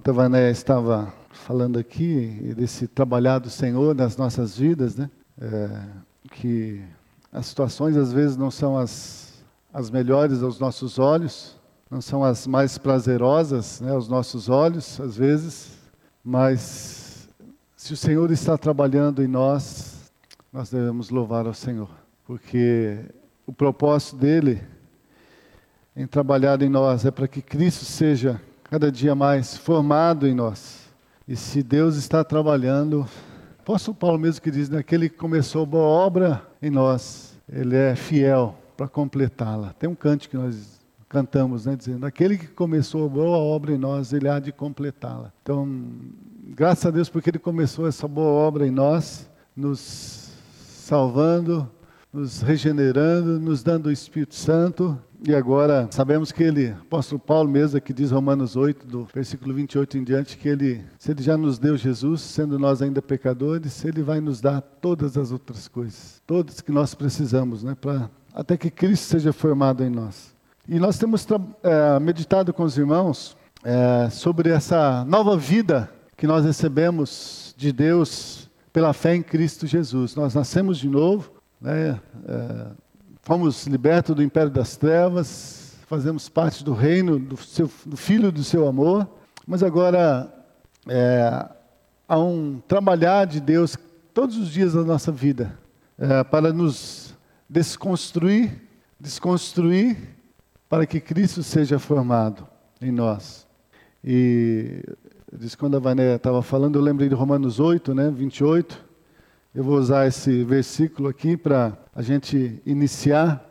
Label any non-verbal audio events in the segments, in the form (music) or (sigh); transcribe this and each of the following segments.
Enquanto a Vané estava falando aqui desse trabalhar do Senhor nas nossas vidas, né? É, que as situações às vezes não são as, as melhores aos nossos olhos, não são as mais prazerosas né, aos nossos olhos, às vezes, mas se o Senhor está trabalhando em nós, nós devemos louvar ao Senhor, porque o propósito dele em trabalhar em nós é para que Cristo seja cada dia mais formado em nós. E se Deus está trabalhando, apóstolo Paulo mesmo que diz, naquele né, que começou boa obra em nós, ele é fiel para completá-la. Tem um canto que nós cantamos, né, dizendo: aquele que começou boa obra em nós, ele há de completá-la. Então, graças a Deus porque ele começou essa boa obra em nós, nos salvando, nos regenerando, nos dando o Espírito Santo. E agora sabemos que ele, apóstolo Paulo mesmo, que diz Romanos 8, do versículo 28 em diante, que ele, se ele já nos deu Jesus, sendo nós ainda pecadores, ele vai nos dar todas as outras coisas, todas que nós precisamos, né, para até que Cristo seja formado em nós. E nós temos é, meditado com os irmãos é, sobre essa nova vida que nós recebemos de Deus pela fé em Cristo Jesus. Nós nascemos de novo, né, é, fomos libertos do império das trevas, fazemos parte do reino do, seu, do Filho do seu amor, mas agora é, há um trabalhar de Deus todos os dias da nossa vida é, para nos desconstruir, desconstruir para que Cristo seja formado em nós. E quando a Vanéia estava falando, eu lembrei de Romanos 8, né, 28. Eu vou usar esse versículo aqui para a gente iniciar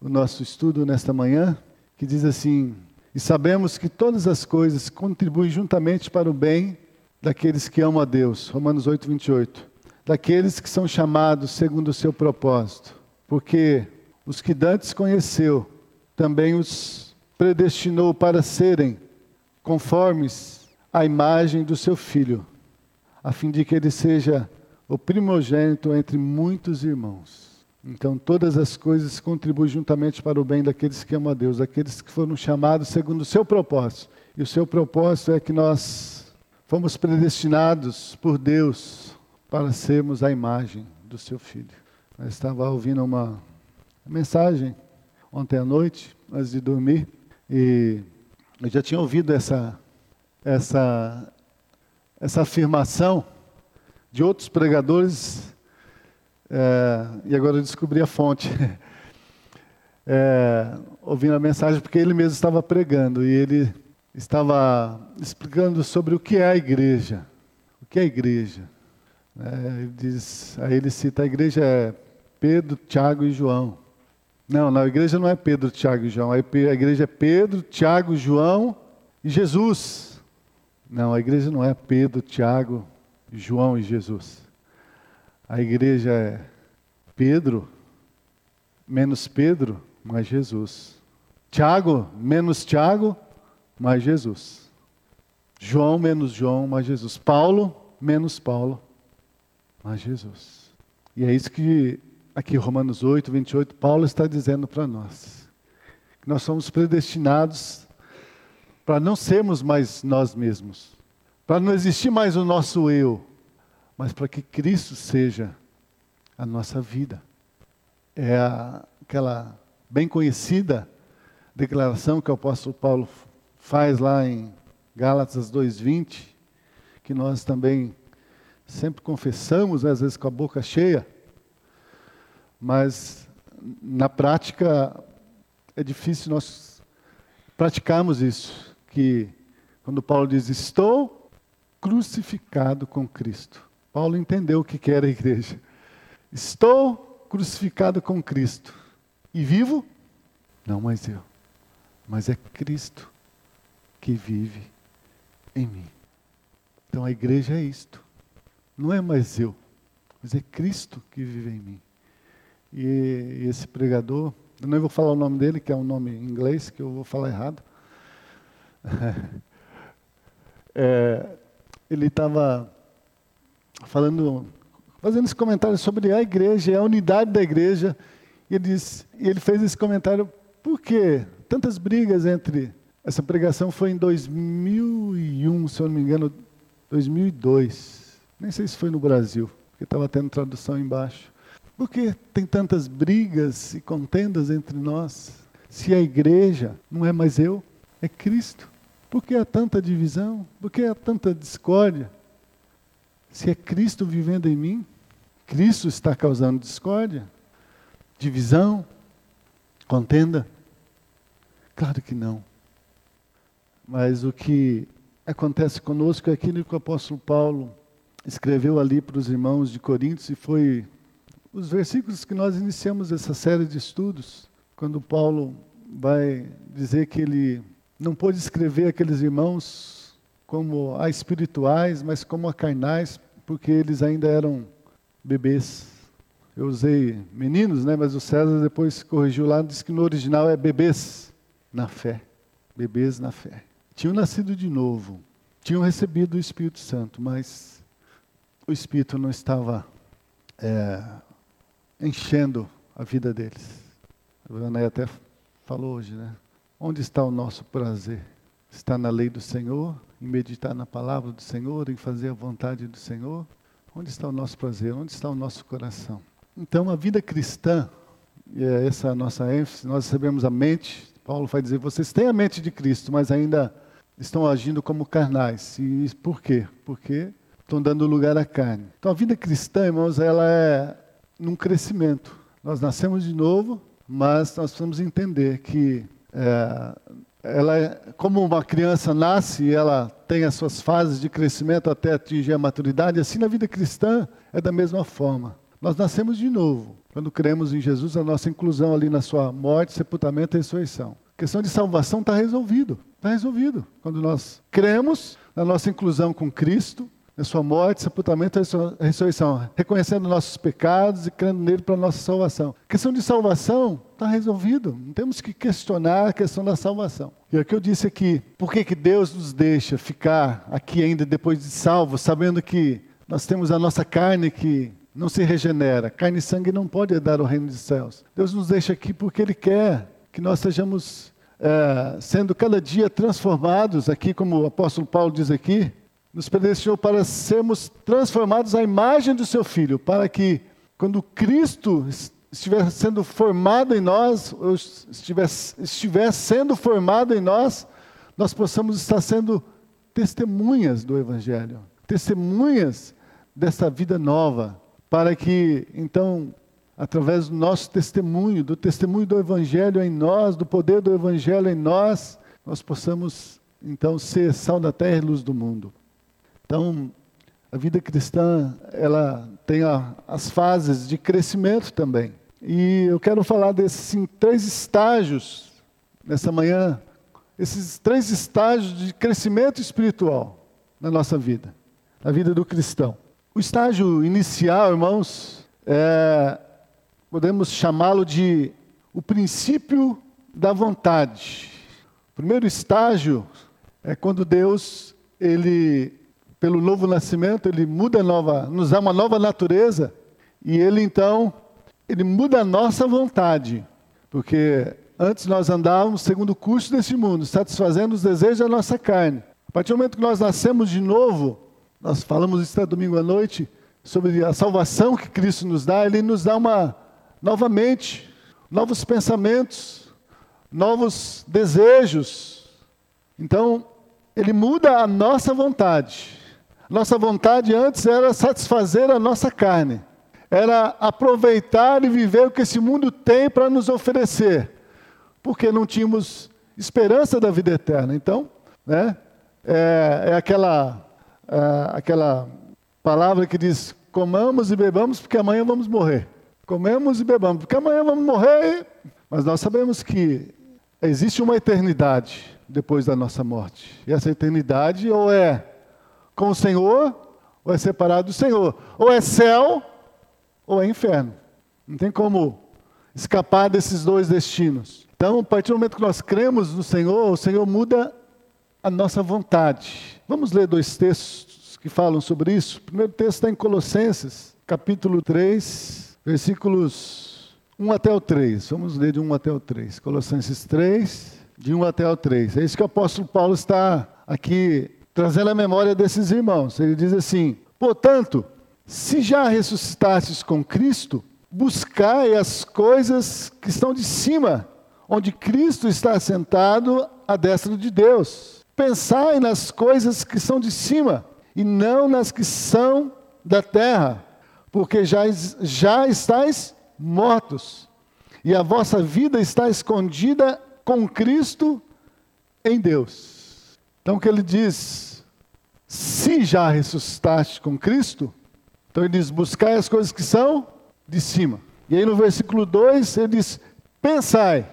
o nosso estudo nesta manhã, que diz assim: E sabemos que todas as coisas contribuem juntamente para o bem daqueles que amam a Deus. Romanos 8, 28. Daqueles que são chamados segundo o seu propósito. Porque os que dantes conheceu, também os predestinou para serem conformes à imagem do seu filho, a fim de que ele seja o primogênito entre muitos irmãos. Então, todas as coisas contribuem juntamente para o bem daqueles que amam a Deus, daqueles que foram chamados segundo o seu propósito. E o seu propósito é que nós fomos predestinados por Deus para sermos a imagem do seu filho. Eu estava ouvindo uma mensagem ontem à noite, antes de dormir, e eu já tinha ouvido essa, essa, essa afirmação de outros pregadores, é, e agora eu descobri a fonte. (laughs) É, ouvindo a mensagem, porque ele mesmo estava pregando, e ele estava explicando sobre o que é a igreja. O que é a igreja? É, ele diz, aí ele cita: a igreja é Pedro, Tiago e João. Não, na igreja não é Pedro, Tiago e João. A igreja é Pedro, Tiago, João e Jesus. Não, a igreja não é Pedro, Tiago, João e Jesus. A igreja é Pedro, menos Pedro, mais Jesus. Tiago, menos Tiago, mais Jesus. João, menos João, mais Jesus. Paulo, menos Paulo, mais Jesus. E é isso que aqui Romanos 8, 28, Paulo está dizendo para nós que nós somos predestinados para não sermos mais nós mesmos, para não existir mais o nosso eu, mas para que Cristo seja a nossa vida. É a, aquela bem conhecida declaração que o apóstolo Paulo faz lá em Gálatas 2:20, que nós também sempre confessamos, né, às vezes com a boca cheia, mas na prática é difícil nós praticarmos isso, que quando Paulo diz estou crucificado com Cristo. Paulo entendeu o que era a igreja. Estou crucificado com Cristo. E vivo? Não mais eu, mas é Cristo que vive em mim. Então a igreja é isto. Não é mais eu, mas é Cristo que vive em mim. E esse pregador, eu não vou falar o nome dele, que é um nome em inglês, que eu vou falar errado. (laughs) É, ele estava falando, fazendo esse comentário sobre a igreja, a unidade da igreja. Ele, e ele fez esse comentário, por que tantas brigas entre Essa pregação foi em 2001, se eu não me engano, 2002. Nem sei se foi no Brasil, porque estava tendo tradução embaixo. Por que tem tantas brigas e contendas entre nós? Se a igreja não é mais eu, é Cristo. Por que há tanta divisão? Por que há tanta discórdia? Se é Cristo vivendo em mim, Cristo está causando discórdia, divisão, contenda? Claro que não. Mas o que acontece conosco é aquilo que o apóstolo Paulo escreveu ali para os irmãos de Coríntios e foi os versículos que nós iniciamos essa série de estudos, quando Paulo vai dizer que ele não pôde escrever aqueles irmãos como a espirituais, mas como a carnais, porque eles ainda eram bebês. Eu usei meninos, né? Mas o César depois corrigiu lá, disse que no original é bebês na fé. Bebês na fé. Tinham nascido de novo, tinham recebido o Espírito Santo, mas o Espírito não estava é, enchendo a vida deles. A Ana até falou hoje, né? Onde está o nosso prazer? Está na lei do Senhor, em meditar na palavra do Senhor, em fazer a vontade do Senhor? Onde está o nosso prazer? Onde está o nosso coração? Então, a vida cristã, e é essa a nossa ênfase, nós recebemos a mente, Paulo vai dizer, vocês têm a mente de Cristo, mas ainda estão agindo como carnais. E por quê? Porque estão dando lugar à carne. Então, a vida cristã, irmãos, ela é num crescimento. Nós nascemos de novo, mas nós precisamos entender que é, ela é como uma criança nasce e ela tem as suas fases de crescimento até atingir a maturidade, assim na vida cristã é da mesma forma. Nós nascemos de novo. Quando cremos em Jesus, a nossa inclusão ali na sua morte, sepultamento e ressurreição. A questão de salvação está resolvido. Está resolvido. Quando nós cremos na nossa inclusão com Cristo, na sua morte, sepultamento e ressurreição, reconhecendo nossos pecados e crendo nele para nossa salvação. A questão de salvação está resolvido, não temos que questionar a questão da salvação. E o que eu disse aqui, por que, que Deus nos deixa ficar aqui ainda depois de salvo, sabendo que nós temos a nossa carne que não se regenera, carne e sangue não pode herdar o reino dos céus. Deus nos deixa aqui porque Ele quer que nós sejamos é, sendo cada dia transformados, aqui como o apóstolo Paulo diz aqui, nos predestinou para sermos transformados à imagem do seu Filho, para que, quando Cristo estiver sendo formado em nós, ou estiver, estiver sendo formado em nós, nós possamos estar sendo testemunhas do Evangelho, testemunhas dessa vida nova, para que, então, através do nosso testemunho, do testemunho do Evangelho em nós, do poder do Evangelho em nós, nós possamos, então, ser sal da terra e luz do mundo. Então, a vida cristã, ela tem a, as fases de crescimento também. E eu quero falar desses em três estágios nessa manhã, esses três estágios de crescimento espiritual na nossa vida, na vida do cristão. O estágio inicial, irmãos, é, podemos chamá-lo de o princípio da vontade. O primeiro estágio é quando Deus ele pelo novo nascimento, ele muda nova, nos dá uma nova natureza e ele então ele muda a nossa vontade, porque antes nós andávamos segundo o curso desse mundo, satisfazendo os desejos da nossa carne. A partir do momento que nós nascemos de novo, nós falamos isso domingo à noite sobre a salvação que Cristo nos dá, ele nos dá uma novamente novos pensamentos, novos desejos. Então, ele muda a nossa vontade. Nossa vontade antes era satisfazer a nossa carne, era aproveitar e viver o que esse mundo tem para nos oferecer, porque não tínhamos esperança da vida eterna. Então, né, é, é aquela, é, aquela palavra que diz: comamos e bebamos, porque amanhã vamos morrer. Comemos e bebamos, porque amanhã vamos morrer. Mas nós sabemos que existe uma eternidade depois da nossa morte. E essa eternidade ou é com o Senhor ou é separado do Senhor. Ou é céu ou é inferno. Não tem como escapar desses dois destinos. Então, a partir do momento que nós cremos no Senhor, o Senhor muda a nossa vontade. Vamos ler dois textos que falam sobre isso. O primeiro texto está em Colossenses, capítulo 3, versículos 1 até o 3. Vamos ler de 1 até o 3. Colossenses 3, de 1 até o 3. É isso que o apóstolo Paulo está aqui trazendo a memória desses irmãos. Ele diz assim: Portanto, se já ressuscitastes com Cristo, buscai as coisas que estão de cima, onde Cristo está sentado à destra de Deus. Pensai nas coisas que são de cima e não nas que são da terra, porque já, já estáis mortos e a vossa vida está escondida com Cristo em Deus. Então o que ele diz? Se já ressuscitaste com Cristo, então ele diz: buscai as coisas que são de cima. E aí no versículo 2 ele diz: pensai,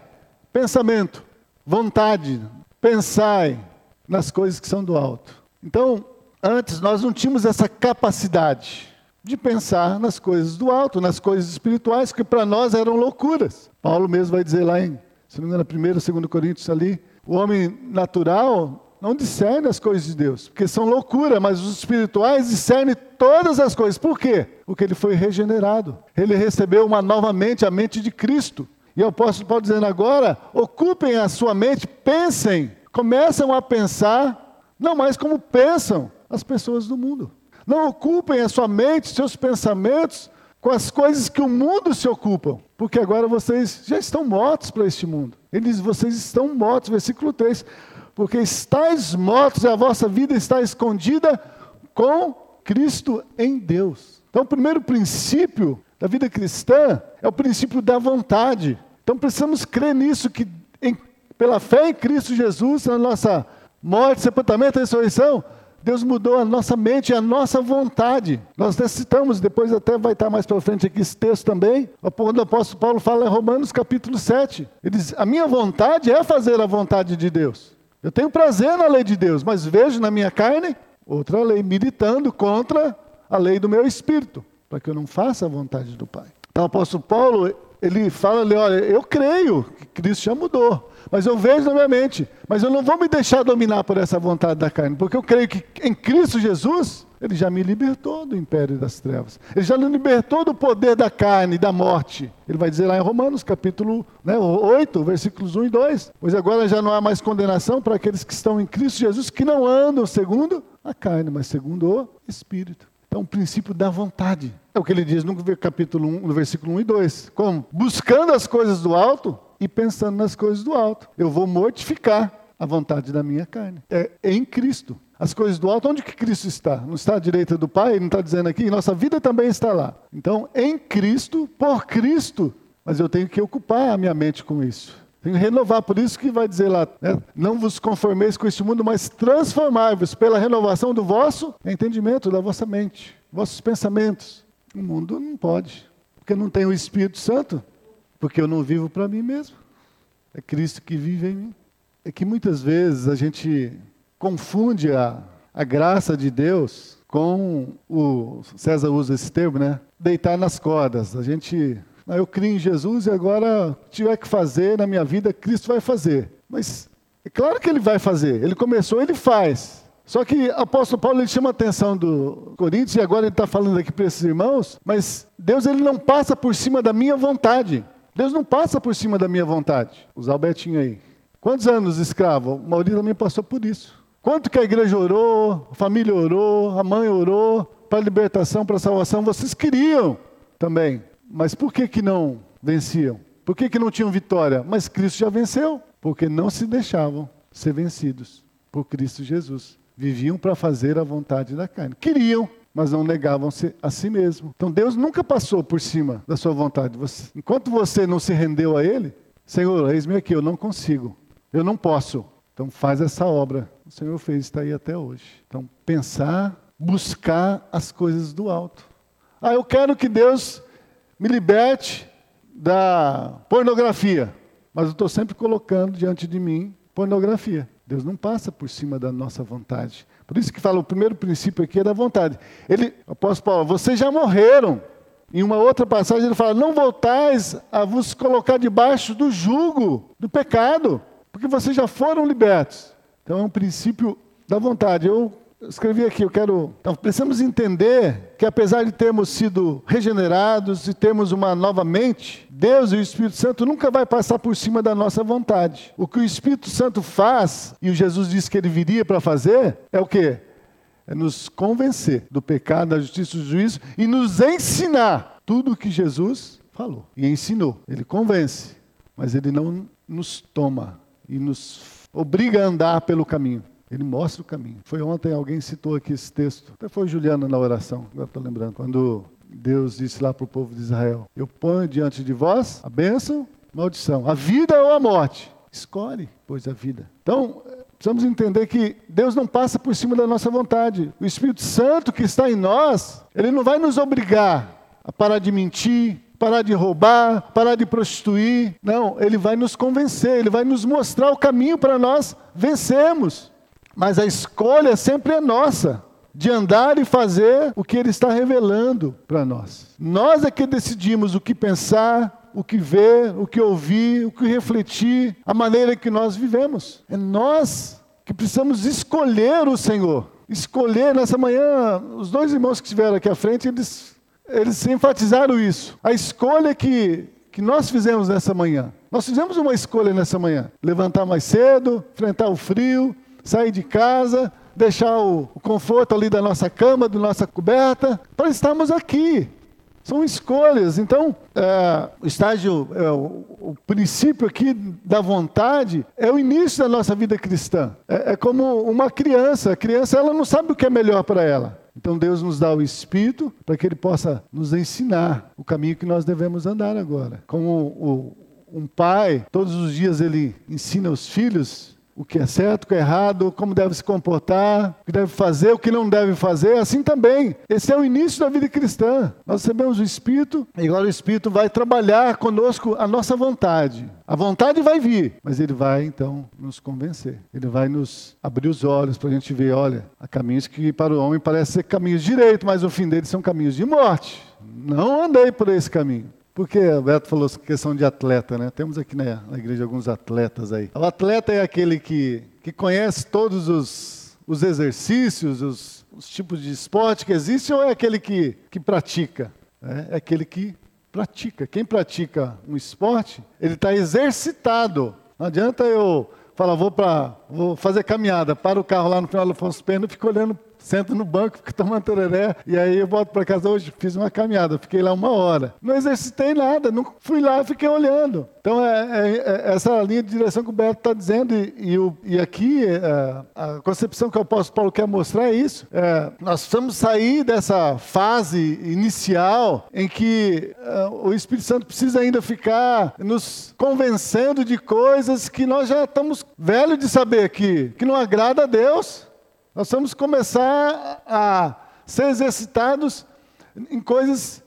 pensamento, vontade, pensai nas coisas que são do alto. Então, antes nós não tínhamos essa capacidade de pensar nas coisas do alto, nas coisas espirituais, que para nós eram loucuras. Paulo mesmo vai dizer lá em se não me engano, 1 ou 2 Coríntios ali, o homem natural não discerne as coisas de Deus, porque são loucura, mas os espirituais discernem todas as coisas. Por quê? Porque ele foi regenerado. Ele recebeu uma nova mente, a mente de Cristo. E o apóstolo Paulo dizendo agora, ocupem a sua mente, pensem, começam a pensar, não mais como pensam as pessoas do mundo. Não ocupem a sua mente, seus pensamentos com as coisas que o mundo se ocupa, porque agora vocês já estão mortos para este mundo. Ele diz: vocês estão mortos, versículo 3, porque estáis mortos e a vossa vida está escondida com Cristo em Deus. Então, o primeiro princípio da vida cristã é o princípio da vontade. Então, precisamos crer nisso, que em, pela fé em Cristo Jesus, na nossa morte, sepultamento e ressurreição, Deus mudou a nossa mente e a nossa vontade. Nós necessitamos, depois até vai estar mais para frente aqui esse texto também, quando o apóstolo Paulo fala em Romanos capítulo 7. Ele diz: A minha vontade é fazer a vontade de Deus. Eu tenho prazer na lei de Deus, mas vejo na minha carne outra lei, militando contra a lei do meu espírito, para que eu não faça a vontade do Pai. Então o apóstolo Paulo, ele fala ali, olha, eu creio que Cristo já mudou mas eu vejo na minha mente. Mas eu não vou me deixar dominar por essa vontade da carne, porque eu creio que em Cristo Jesus, Ele já me libertou do império das trevas. Ele já me libertou do poder da carne, da morte. Ele vai dizer lá em Romanos, capítulo né, 8, versículos 1 e 2. Pois agora já não há mais condenação para aqueles que estão em Cristo Jesus, que não andam segundo a carne, mas segundo o Espírito. Então, o princípio da vontade. É o que ele diz no capítulo 1, no versículo 1 e 2. Como? Buscando as coisas do alto, e pensando nas coisas do alto. Eu vou mortificar a vontade da minha carne. É em Cristo. As coisas do alto, onde que Cristo está? Não está à direita do Pai? Ele não está dizendo aqui? Nossa vida também está lá. Então, em Cristo, por Cristo, mas eu tenho que ocupar a minha mente com isso. Tenho que renovar, por isso que vai dizer lá, né? não vos conformeis com este mundo, mas transformai-vos pela renovação do vosso entendimento, da vossa mente, vossos pensamentos. O mundo não pode, porque não tem o Espírito Santo, porque eu não vivo para mim mesmo. É Cristo que vive em mim. É que muitas vezes a gente confunde a, a graça de Deus com o César usa esse termo, né? Deitar nas cordas. A gente, ah, eu crio em Jesus e agora tiver que fazer na minha vida, Cristo vai fazer. Mas é claro que ele vai fazer. Ele começou, ele faz. Só que o apóstolo Paulo ele chama a atenção do Coríntios e agora ele está falando aqui para esses irmãos, mas Deus ele não passa por cima da minha vontade. Deus não passa por cima da minha vontade. Usar o Betinho aí. Quantos anos escravo? O Maurício também passou por isso. Quanto que a igreja orou, a família orou, a mãe orou para a libertação, para a salvação? Vocês queriam também. Mas por que, que não venciam? Por que, que não tinham vitória? Mas Cristo já venceu. Porque não se deixavam ser vencidos por Cristo Jesus. Viviam para fazer a vontade da carne. Queriam, mas não negavam-se a si mesmo. Então Deus nunca passou por cima da sua vontade. Você, enquanto você não se rendeu a Ele, Senhor, eis-me aqui, eu não consigo, eu não posso. Então faz essa obra. O Senhor fez, está aí até hoje. Então pensar, buscar as coisas do alto. Ah, eu quero que Deus me liberte da pornografia, mas eu estou sempre colocando diante de mim pornografia. Deus não passa por cima da nossa vontade. Por isso que fala, o primeiro princípio aqui é da vontade. Ele, apóstolo Paulo, vocês já morreram. Em uma outra passagem ele fala, não voltais a vos colocar debaixo do jugo, do pecado, porque vocês já foram libertos. Então é um princípio da vontade. Eu eu escrevi aqui, eu quero. Então, precisamos entender que apesar de termos sido regenerados e termos uma nova mente, Deus e o Espírito Santo nunca vai passar por cima da nossa vontade. O que o Espírito Santo faz, e o Jesus disse que ele viria para fazer, é o quê? É nos convencer do pecado, da justiça e do juízo e nos ensinar tudo o que Jesus falou e ensinou. Ele convence, mas ele não nos toma e nos obriga a andar pelo caminho. Ele mostra o caminho. Foi ontem alguém citou aqui esse texto. Até foi Juliana na oração, agora estou lembrando. Quando Deus disse lá para o povo de Israel: Eu ponho diante de vós a bênção, maldição, a vida ou a morte. Escolhe, pois, a vida. Então, precisamos entender que Deus não passa por cima da nossa vontade. O Espírito Santo que está em nós, ele não vai nos obrigar a parar de mentir, parar de roubar, parar de prostituir. Não, ele vai nos convencer, ele vai nos mostrar o caminho para nós vencermos. Mas a escolha sempre é nossa, de andar e fazer o que Ele está revelando para nós. Nós é que decidimos o que pensar, o que ver, o que ouvir, o que refletir, a maneira que nós vivemos. É nós que precisamos escolher o Senhor. Escolher nessa manhã, os dois irmãos que estiveram aqui à frente, eles, eles enfatizaram isso. A escolha que, que nós fizemos nessa manhã. Nós fizemos uma escolha nessa manhã: levantar mais cedo, enfrentar o frio, sair de casa, deixar o, o conforto ali da nossa cama, da nossa coberta, para estarmos aqui. São escolhas. Então, é, o estágio, é, o, o, princípio aqui da vontade é o início da nossa vida cristã. É, é como uma criança. A criança ela não sabe o que é melhor para ela. Então Deus nos dá o Espírito para que Ele possa nos ensinar o caminho que nós devemos andar agora. Como o, um pai, todos os dias ele ensina os filhos o que é certo, o que é errado, como deve se comportar, o que deve fazer, o que não deve fazer, assim também. Esse é o início da vida cristã. Nós recebemos o Espírito e agora o Espírito vai trabalhar conosco a nossa vontade. A vontade vai vir, mas ele vai então nos convencer. Ele vai nos abrir os olhos para a gente ver, olha, há caminhos que para o homem parecem ser caminhos direitos, mas o fim deles são caminhos de morte. Não andei por esse caminho. Porque o Beto falou questão de atleta, né? Temos aqui na, na igreja alguns atletas aí. O atleta é aquele que, que conhece todos os, os exercícios, os, os tipos de esporte que existem, ou é aquele que, que pratica? É, é aquele que pratica. Quem pratica um esporte, ele está exercitado. Não adianta eu falar, vou, pra, vou fazer caminhada, para o carro lá no final do Afonso Pena e fico olhando sento no banco, fico tomando tereré, e aí eu volto para casa hoje, fiz uma caminhada, fiquei lá uma hora. Não exercitei nada, não fui lá fiquei olhando. Então, é, é, é, essa linha de direção que o Beto está dizendo, e, e, o, e aqui é, a concepção que o apóstolo Paulo quer mostrar é isso. É, nós precisamos sair dessa fase inicial em que é, o Espírito Santo precisa ainda ficar nos convencendo de coisas que nós já estamos velhos de saber que, que não agrada a Deus. Nós vamos começar a ser exercitados em coisas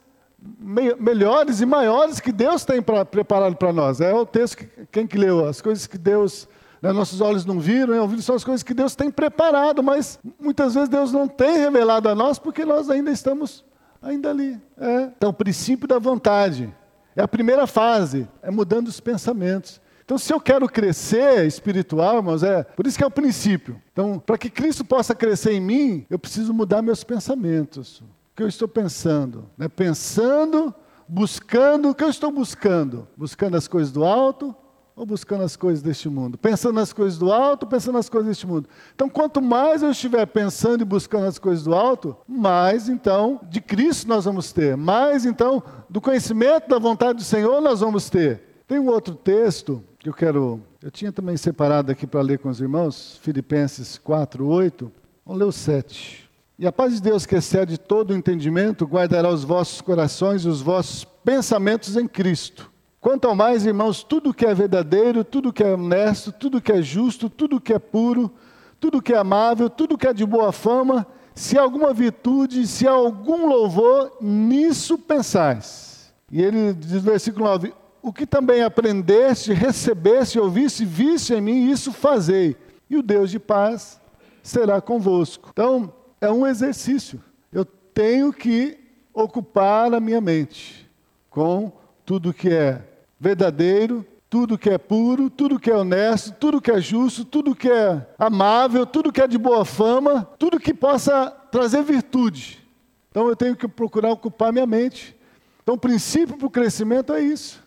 me melhores e maiores que Deus tem pra, preparado para nós. É o texto que quem que leu, as coisas que Deus né, nossos olhos não viram, né, ouviram são as coisas que Deus tem preparado, mas muitas vezes Deus não tem revelado a nós porque nós ainda estamos ainda ali. É. Então, o princípio da vontade é a primeira fase, é mudando os pensamentos. Então, se eu quero crescer espiritual, irmãos, é por isso que é o princípio. Então, para que Cristo possa crescer em mim, eu preciso mudar meus pensamentos. O que eu estou pensando? Né? Pensando, buscando, o que eu estou buscando? Buscando as coisas do alto ou buscando as coisas deste mundo? Pensando nas coisas do alto, pensando nas coisas deste mundo. Então, quanto mais eu estiver pensando e buscando as coisas do alto, mais então de Cristo nós vamos ter, mais então do conhecimento da vontade do Senhor nós vamos ter. Tem um outro texto que eu quero. Eu tinha também separado aqui para ler com os irmãos, Filipenses 4, 8. Vamos ler o 7. E a paz de Deus, que excede todo o entendimento, guardará os vossos corações e os vossos pensamentos em Cristo. Quanto ao mais, irmãos, tudo que é verdadeiro, tudo que é honesto, tudo que é justo, tudo que é puro, tudo que é amável, tudo que é de boa fama, se alguma virtude, se algum louvor, nisso pensais. E ele diz no versículo 9: o que também aprendeste, recebeste, ouviste, viste em mim, isso fazei. E o Deus de paz será convosco. Então, é um exercício. Eu tenho que ocupar a minha mente com tudo que é verdadeiro, tudo que é puro, tudo que é honesto, tudo que é justo, tudo que é amável, tudo que é de boa fama, tudo que possa trazer virtude. Então eu tenho que procurar ocupar minha mente. Então o princípio para o crescimento é isso.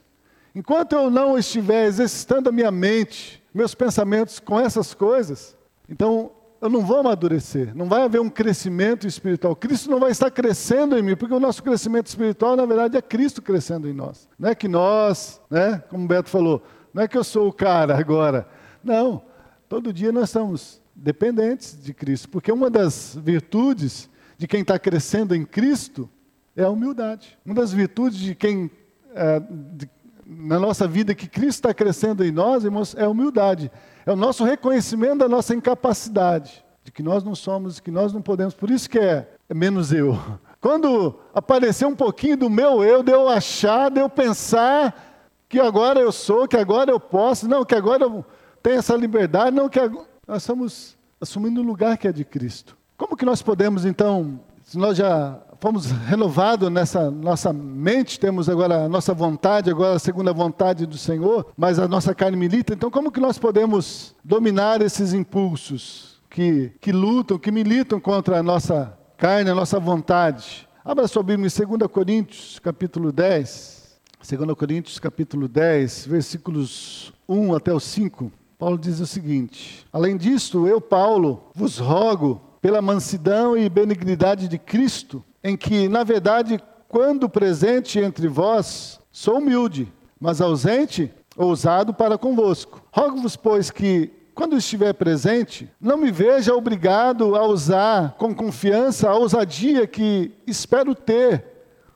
Enquanto eu não estiver exercitando a minha mente, meus pensamentos com essas coisas, então eu não vou amadurecer, não vai haver um crescimento espiritual. Cristo não vai estar crescendo em mim, porque o nosso crescimento espiritual, na verdade, é Cristo crescendo em nós. Não é que nós, né, como o Beto falou, não é que eu sou o cara agora. Não, todo dia nós estamos dependentes de Cristo, porque uma das virtudes de quem está crescendo em Cristo é a humildade. Uma das virtudes de quem, é, de, na nossa vida, que Cristo está crescendo em nós, irmãos, é humildade. É o nosso reconhecimento da nossa incapacidade, de que nós não somos, que nós não podemos. Por isso que é, é menos eu. (laughs) Quando aparecer um pouquinho do meu eu, de eu achar, de eu pensar que agora eu sou, que agora eu posso, não, que agora eu tenho essa liberdade, não, que agora... nós estamos assumindo o lugar que é de Cristo. Como que nós podemos, então, se nós já fomos renovados nessa nossa mente, temos agora a nossa vontade, agora a segunda vontade do Senhor, mas a nossa carne milita. Então, como que nós podemos dominar esses impulsos que, que lutam, que militam contra a nossa carne, a nossa vontade? Abra sua Bíblia em 2 Coríntios, capítulo 10. 2 Coríntios, capítulo 10, versículos 1 até o 5. Paulo diz o seguinte: Além disto, eu, Paulo, vos rogo, pela mansidão e benignidade de Cristo, em que, na verdade, quando presente entre vós, sou humilde, mas ausente, ousado para convosco. Rogo-vos, pois, que, quando estiver presente, não me veja obrigado a usar com confiança a ousadia que espero ter,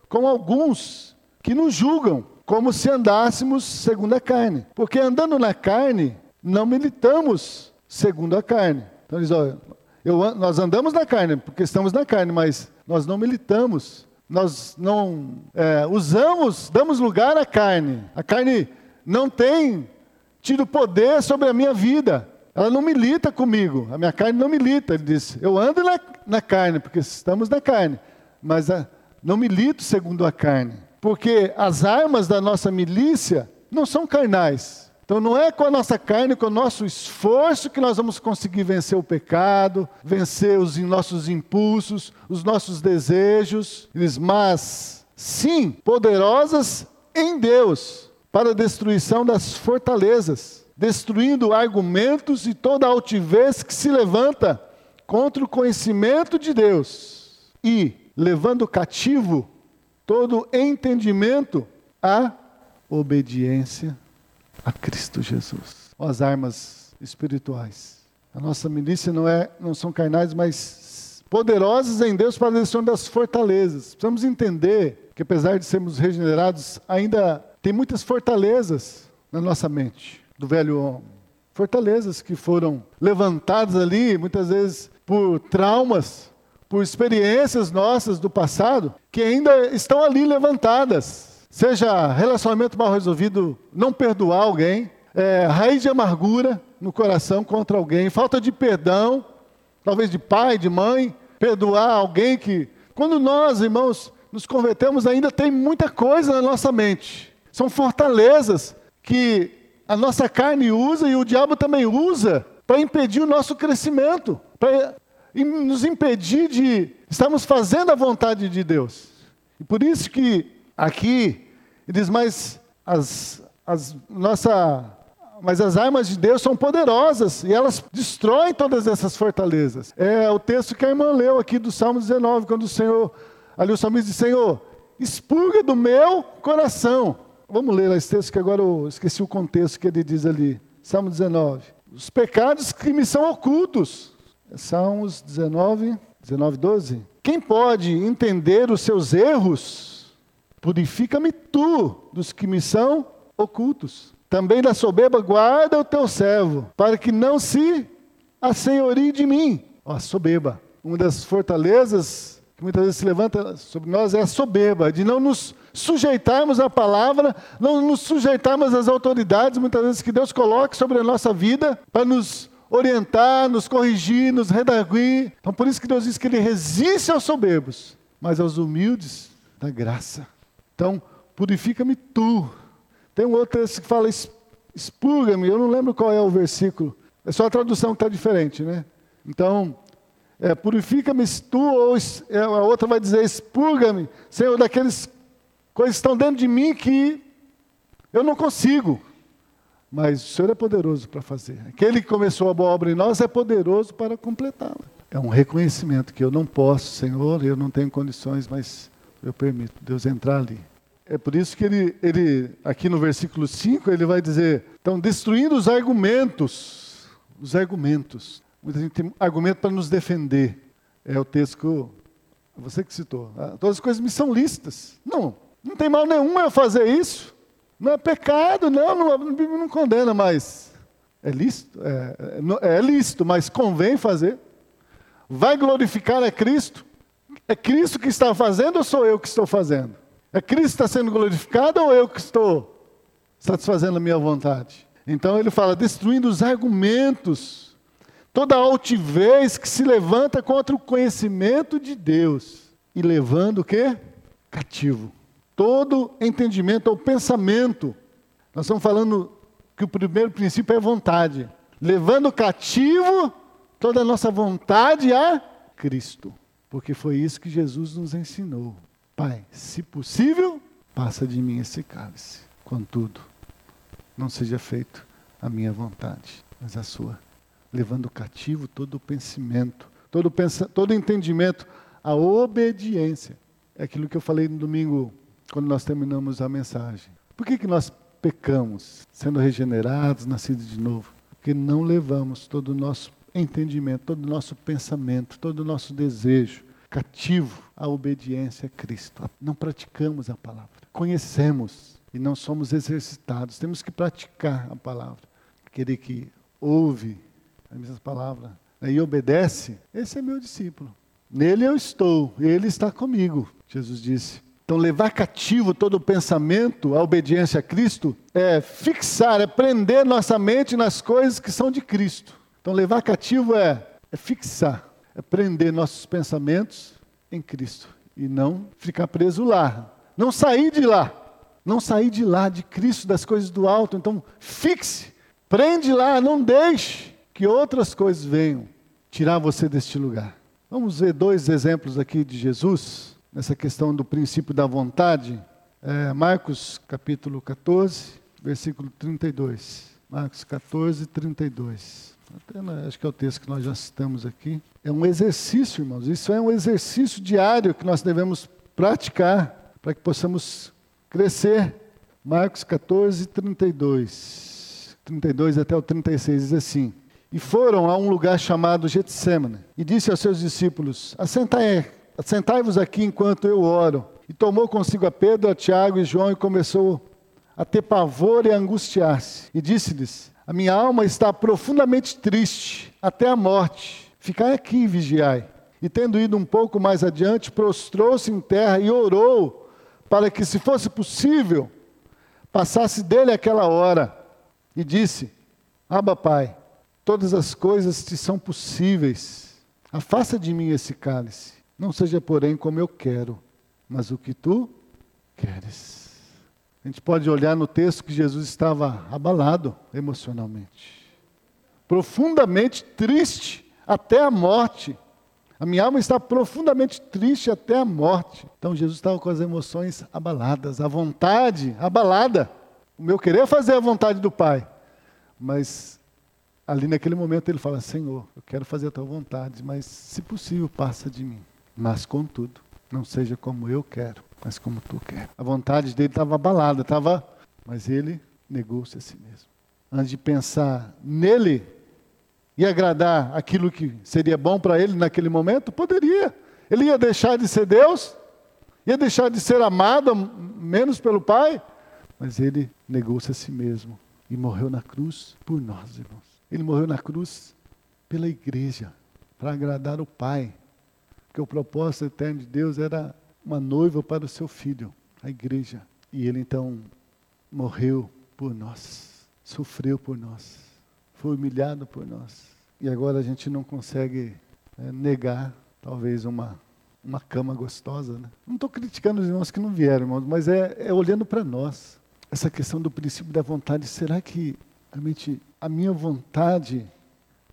com alguns que nos julgam, como se andássemos segundo a carne. Porque andando na carne, não militamos segundo a carne. Então, eles, olha, eu, nós andamos na carne, porque estamos na carne, mas nós não militamos, nós não é, usamos, damos lugar à carne. A carne não tem tido poder sobre a minha vida. Ela não milita comigo, a minha carne não milita. Ele disse: Eu ando na, na carne, porque estamos na carne, mas a, não milito segundo a carne. Porque as armas da nossa milícia não são carnais, então não é com a nossa carne, com o nosso esforço que nós vamos conseguir vencer o pecado, vencer os nossos impulsos, os nossos desejos, mas sim poderosas em Deus para a destruição das fortalezas, destruindo argumentos e toda altivez que se levanta contra o conhecimento de Deus e levando cativo todo entendimento à obediência a Cristo Jesus. As armas espirituais. A nossa milícia não, é, não são carnais, mas poderosas em Deus para a destruição das fortalezas. Precisamos entender que apesar de sermos regenerados, ainda tem muitas fortalezas na nossa mente, do velho homem. Fortalezas que foram levantadas ali, muitas vezes por traumas, por experiências nossas do passado, que ainda estão ali levantadas. Seja relacionamento mal resolvido, não perdoar alguém, é, raiz de amargura no coração contra alguém, falta de perdão, talvez de pai, de mãe, perdoar alguém que. Quando nós, irmãos, nos convertemos, ainda tem muita coisa na nossa mente. São fortalezas que a nossa carne usa e o diabo também usa para impedir o nosso crescimento, para nos impedir de estarmos fazendo a vontade de Deus. E por isso que aqui e diz, mas as, as, nossa, mas as armas de Deus são poderosas e elas destroem todas essas fortalezas. É o texto que a irmã leu aqui do Salmo 19, quando o Senhor, ali o salmista diz, Senhor, expurga do meu coração. Vamos ler esse texto que agora eu esqueci o contexto que ele diz ali. Salmo 19. Os pecados que me são ocultos. Salmos 19, 19, 12. Quem pode entender os seus erros? Purifica-me tu dos que me são ocultos. Também da soberba guarda o teu servo, para que não se assenhorie de mim. Ó, a soberba. Uma das fortalezas que muitas vezes se levanta sobre nós é a soberba, de não nos sujeitarmos à palavra, não nos sujeitarmos às autoridades, muitas vezes que Deus coloca sobre a nossa vida, para nos orientar, nos corrigir, nos redarguir. Então por isso que Deus diz que Ele resiste aos soberbos, mas aos humildes dá graça. Então, purifica-me tu. Tem um outro que fala, expurga-me, eu não lembro qual é o versículo, é só a tradução que está diferente, né? Então, é, purifica-me tu, ou é, a outra vai dizer, expurga-me, Senhor, daqueles coisas que estão dentro de mim que eu não consigo. Mas o Senhor é poderoso para fazer. Aquele que começou a boa obra em nós é poderoso para completá-la. É um reconhecimento que eu não posso, Senhor, eu não tenho condições, mas eu permito Deus entrar ali. É por isso que ele, ele aqui no versículo 5, ele vai dizer: estão destruindo os argumentos. Os argumentos. Muita gente tem argumento para nos defender. É o texto que você que citou. Ah, todas as coisas me são listas. Não, não tem mal nenhum eu fazer isso. Não é pecado, não, a Bíblia não condena, mas é lícito, é, é, é lícito, mas convém fazer. Vai glorificar a Cristo? É Cristo que está fazendo ou sou eu que estou fazendo? É Cristo que está sendo glorificado ou eu que estou satisfazendo a minha vontade? Então ele fala, destruindo os argumentos, toda altivez que se levanta contra o conhecimento de Deus e levando o quê? Cativo. Todo entendimento ou pensamento. Nós estamos falando que o primeiro princípio é vontade. Levando cativo toda a nossa vontade a Cristo. Porque foi isso que Jesus nos ensinou. Pai, se possível, passa de mim esse cálice. Contudo, não seja feito a minha vontade, mas a sua. Levando cativo todo o pensamento, todo, pensa, todo entendimento, a obediência. É aquilo que eu falei no domingo, quando nós terminamos a mensagem. Por que, que nós pecamos, sendo regenerados, nascidos de novo? Porque não levamos todo o nosso entendimento, todo o nosso pensamento, todo o nosso desejo cativo à obediência a Cristo. Não praticamos a palavra. Conhecemos e não somos exercitados. Temos que praticar a palavra. Aquele que ouve a palavra né, e obedece, esse é meu discípulo. Nele eu estou, ele está comigo. Jesus disse. Então, levar cativo todo o pensamento, a obediência a Cristo, é fixar, é prender nossa mente nas coisas que são de Cristo. Então, levar cativo é, é fixar é prender nossos pensamentos em Cristo e não ficar preso lá, não sair de lá, não sair de lá, de Cristo, das coisas do alto. Então, fixe, prende lá, não deixe que outras coisas venham tirar você deste lugar. Vamos ver dois exemplos aqui de Jesus, nessa questão do princípio da vontade. É, Marcos capítulo 14, versículo 32. Marcos 14, 32. Até, acho que é o texto que nós já citamos aqui. É um exercício, irmãos. Isso é um exercício diário que nós devemos praticar para que possamos crescer. Marcos 14, 32. 32 até o 36 diz assim: E foram a um lugar chamado Getsemane, e disse aos seus discípulos: Assentai, assentai-vos aqui enquanto eu oro. E tomou consigo a Pedro, a Tiago e João e começou a ter pavor e angustiar-se. E disse-lhes: a minha alma está profundamente triste até a morte. Ficai aqui e vigiai. E tendo ido um pouco mais adiante, prostrou-se em terra e orou para que, se fosse possível, passasse dele aquela hora. E disse: Aba, Pai, todas as coisas te são possíveis. Afasta de mim esse cálice. Não seja, porém, como eu quero, mas o que tu queres. A gente pode olhar no texto que Jesus estava abalado emocionalmente, profundamente triste até a morte. A minha alma está profundamente triste até a morte. Então Jesus estava com as emoções abaladas, a vontade abalada. O meu querer é fazer a vontade do Pai. Mas ali naquele momento ele fala: Senhor, eu quero fazer a tua vontade, mas se possível, passa de mim. Mas contudo, não seja como eu quero, mas como tu quer. A vontade dele estava abalada, estava, mas ele negou-se a si mesmo. Antes de pensar nele e agradar aquilo que seria bom para ele naquele momento, poderia. Ele ia deixar de ser Deus, ia deixar de ser amado menos pelo Pai, mas ele negou-se a si mesmo e morreu na cruz por nós, irmãos. Ele morreu na cruz pela igreja, para agradar o Pai. Porque o propósito eterno de Deus era uma noiva para o seu filho, a igreja. E ele então morreu por nós, sofreu por nós, foi humilhado por nós. E agora a gente não consegue é, negar, talvez, uma, uma cama gostosa. Né? Não estou criticando os irmãos que não vieram, irmãos, mas é, é olhando para nós. Essa questão do princípio da vontade, será que realmente a minha vontade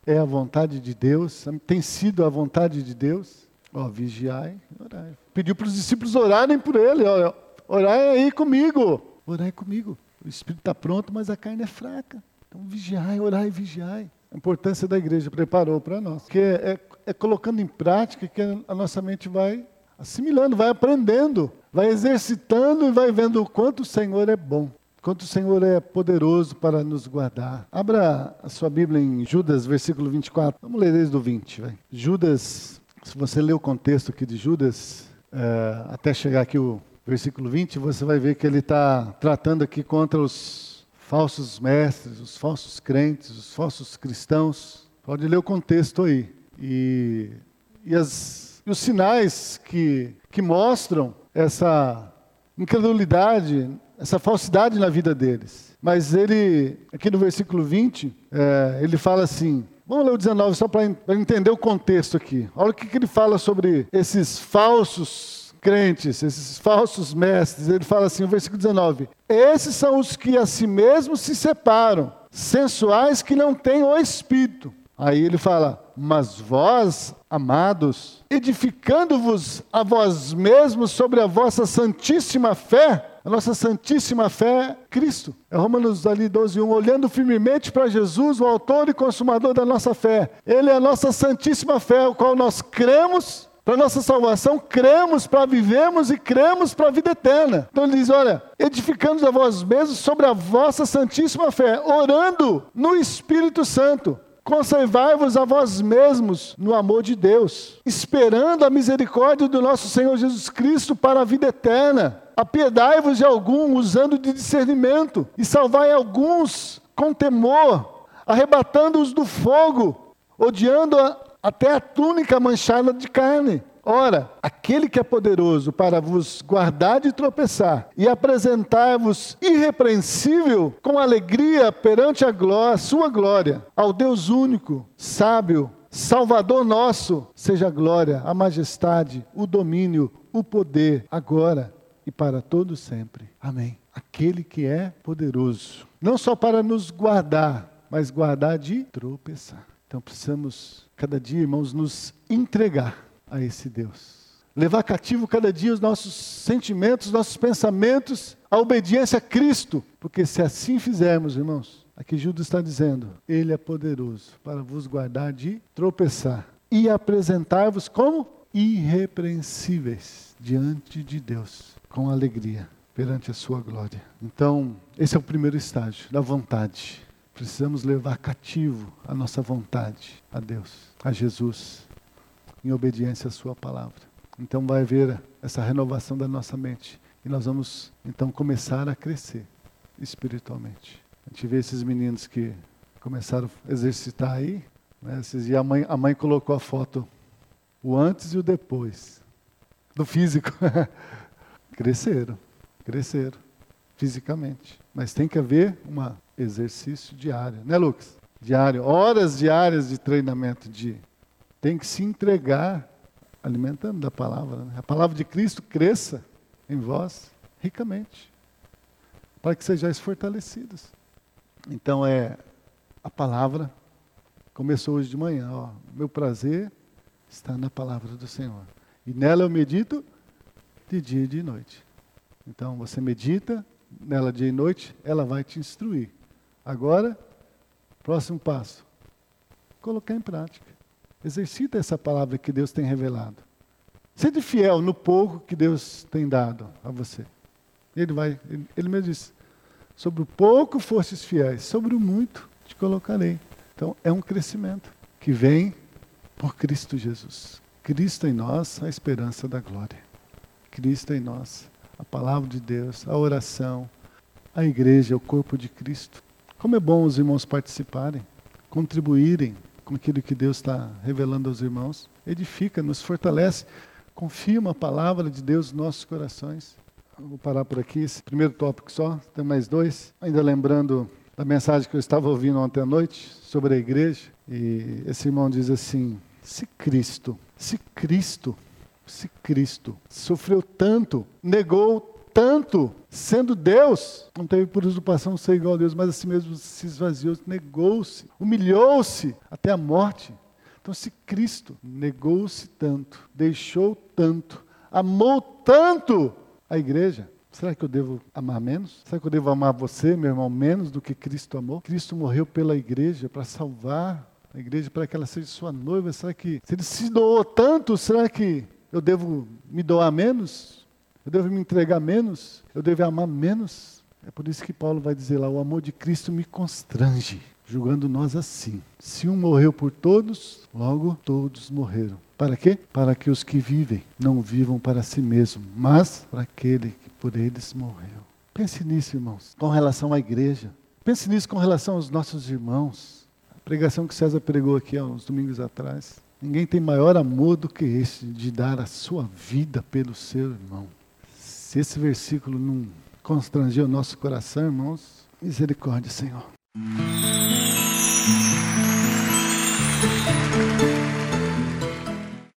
é a vontade de Deus, tem sido a vontade de Deus. Ó, vigiai, orai. Pediu para os discípulos orarem por ele, ó, orai aí comigo, orai comigo. O espírito está pronto, mas a carne é fraca. Então vigiai, orai, vigiai. A importância da igreja preparou para nós. Porque é, é, é colocando em prática que a nossa mente vai assimilando, vai aprendendo, vai exercitando e vai vendo o quanto o Senhor é bom, quanto o Senhor é poderoso para nos guardar. Abra a sua Bíblia em Judas, versículo 24. Vamos ler desde o 20. Vai. Judas, se você ler o contexto aqui de Judas, é, até chegar aqui o versículo 20, você vai ver que ele está tratando aqui contra os falsos mestres, os falsos crentes, os falsos cristãos. Pode ler o contexto aí. E, e as e os sinais que, que mostram essa incredulidade, essa falsidade na vida deles. Mas ele, aqui no versículo 20, é, ele fala assim: Vamos ler o 19 só para entender o contexto aqui. Olha o que, que ele fala sobre esses falsos crentes, esses falsos mestres. Ele fala assim, no versículo 19: Esses são os que a si mesmos se separam, sensuais que não têm o espírito. Aí ele fala: Mas vós, amados, edificando-vos a vós mesmos sobre a vossa santíssima fé, a nossa santíssima fé Cristo. É Romanos ali 12, 1, olhando firmemente para Jesus, o autor e consumador da nossa fé. Ele é a nossa santíssima fé, o qual nós cremos para nossa salvação, cremos para vivemos e cremos para a vida eterna. Então ele diz: olha, edificando a vós mesmos sobre a vossa santíssima fé, orando no Espírito Santo. Conservai-vos a vós mesmos no amor de Deus, esperando a misericórdia do nosso Senhor Jesus Cristo para a vida eterna. Apiedai-vos de algum usando de discernimento, e salvai alguns com temor, arrebatando-os do fogo, odiando até a túnica manchada de carne. Ora, aquele que é poderoso para vos guardar de tropeçar e apresentar-vos irrepreensível com alegria perante a glória, sua glória, ao Deus único, sábio, Salvador nosso, seja a glória, a majestade, o domínio, o poder, agora e para todo sempre. Amém. Aquele que é poderoso, não só para nos guardar, mas guardar de tropeçar. Então precisamos, cada dia, irmãos, nos entregar a esse Deus. Levar cativo cada dia os nossos sentimentos, nossos pensamentos, a obediência a Cristo. Porque se assim fizermos, irmãos, aqui Judas está dizendo, Ele é poderoso para vos guardar de tropeçar e apresentar-vos como irrepreensíveis diante de Deus, com alegria, perante a sua glória. Então, esse é o primeiro estágio da vontade. Precisamos levar cativo a nossa vontade a Deus, a Jesus, em obediência à Sua palavra. Então vai haver essa renovação da nossa mente. E nós vamos então começar a crescer espiritualmente. A gente vê esses meninos que começaram a exercitar aí. Né? E a mãe, a mãe colocou a foto, o antes e o depois, do físico. (laughs) cresceram, cresceram fisicamente. Mas tem que haver um exercício diário, né, Lucas? Diário, horas diárias de treinamento de tem que se entregar alimentando da palavra. Né? A palavra de Cristo cresça em vós ricamente, para que sejais fortalecidos. Então é a palavra começou hoje de manhã. Ó, meu prazer está na palavra do Senhor. E nela eu medito de dia e de noite. Então você medita nela dia e noite, ela vai te instruir. Agora, próximo passo: colocar em prática. Exercita essa palavra que Deus tem revelado. Seja fiel no pouco que Deus tem dado a você. Ele vai, ele, ele mesmo disse: sobre o pouco fostes fiéis, sobre o muito te colocarei. Então é um crescimento que vem por Cristo Jesus. Cristo em nós, a esperança da glória. Cristo em nós, a palavra de Deus, a oração, a igreja, o corpo de Cristo. Como é bom os irmãos participarem, contribuírem com aquilo que Deus está revelando aos irmãos. Edifica, nos fortalece, confirma a palavra de Deus nos nossos corações. Vou parar por aqui, esse primeiro tópico só, tem mais dois. Ainda lembrando da mensagem que eu estava ouvindo ontem à noite sobre a igreja, e esse irmão diz assim: se Cristo, se Cristo, se Cristo sofreu tanto, negou tanto, sendo Deus, não teve por usurpação ser igual a Deus, mas assim mesmo se esvaziou, negou-se, humilhou-se até a morte. Então, se Cristo negou-se tanto, deixou tanto, amou tanto a igreja, Será que eu devo amar menos? Será que eu devo amar você, meu irmão, menos do que Cristo amou? Cristo morreu pela igreja para salvar a igreja, para que ela seja sua noiva. Será que, se ele se doou tanto, será que eu devo me doar menos? Eu devo me entregar menos? Eu devo amar menos? É por isso que Paulo vai dizer lá: o amor de Cristo me constrange, julgando nós assim. Se um morreu por todos, logo todos morreram. Para quê? Para que os que vivem não vivam para si mesmos, mas para aquele que por eles morreu. Pense nisso, irmãos, com relação à igreja. Pense nisso com relação aos nossos irmãos. A pregação que César pregou aqui há uns domingos atrás. Ninguém tem maior amor do que esse, de dar a sua vida pelo seu irmão. Se esse versículo não constranger o nosso coração, irmãos, misericórdia, Senhor.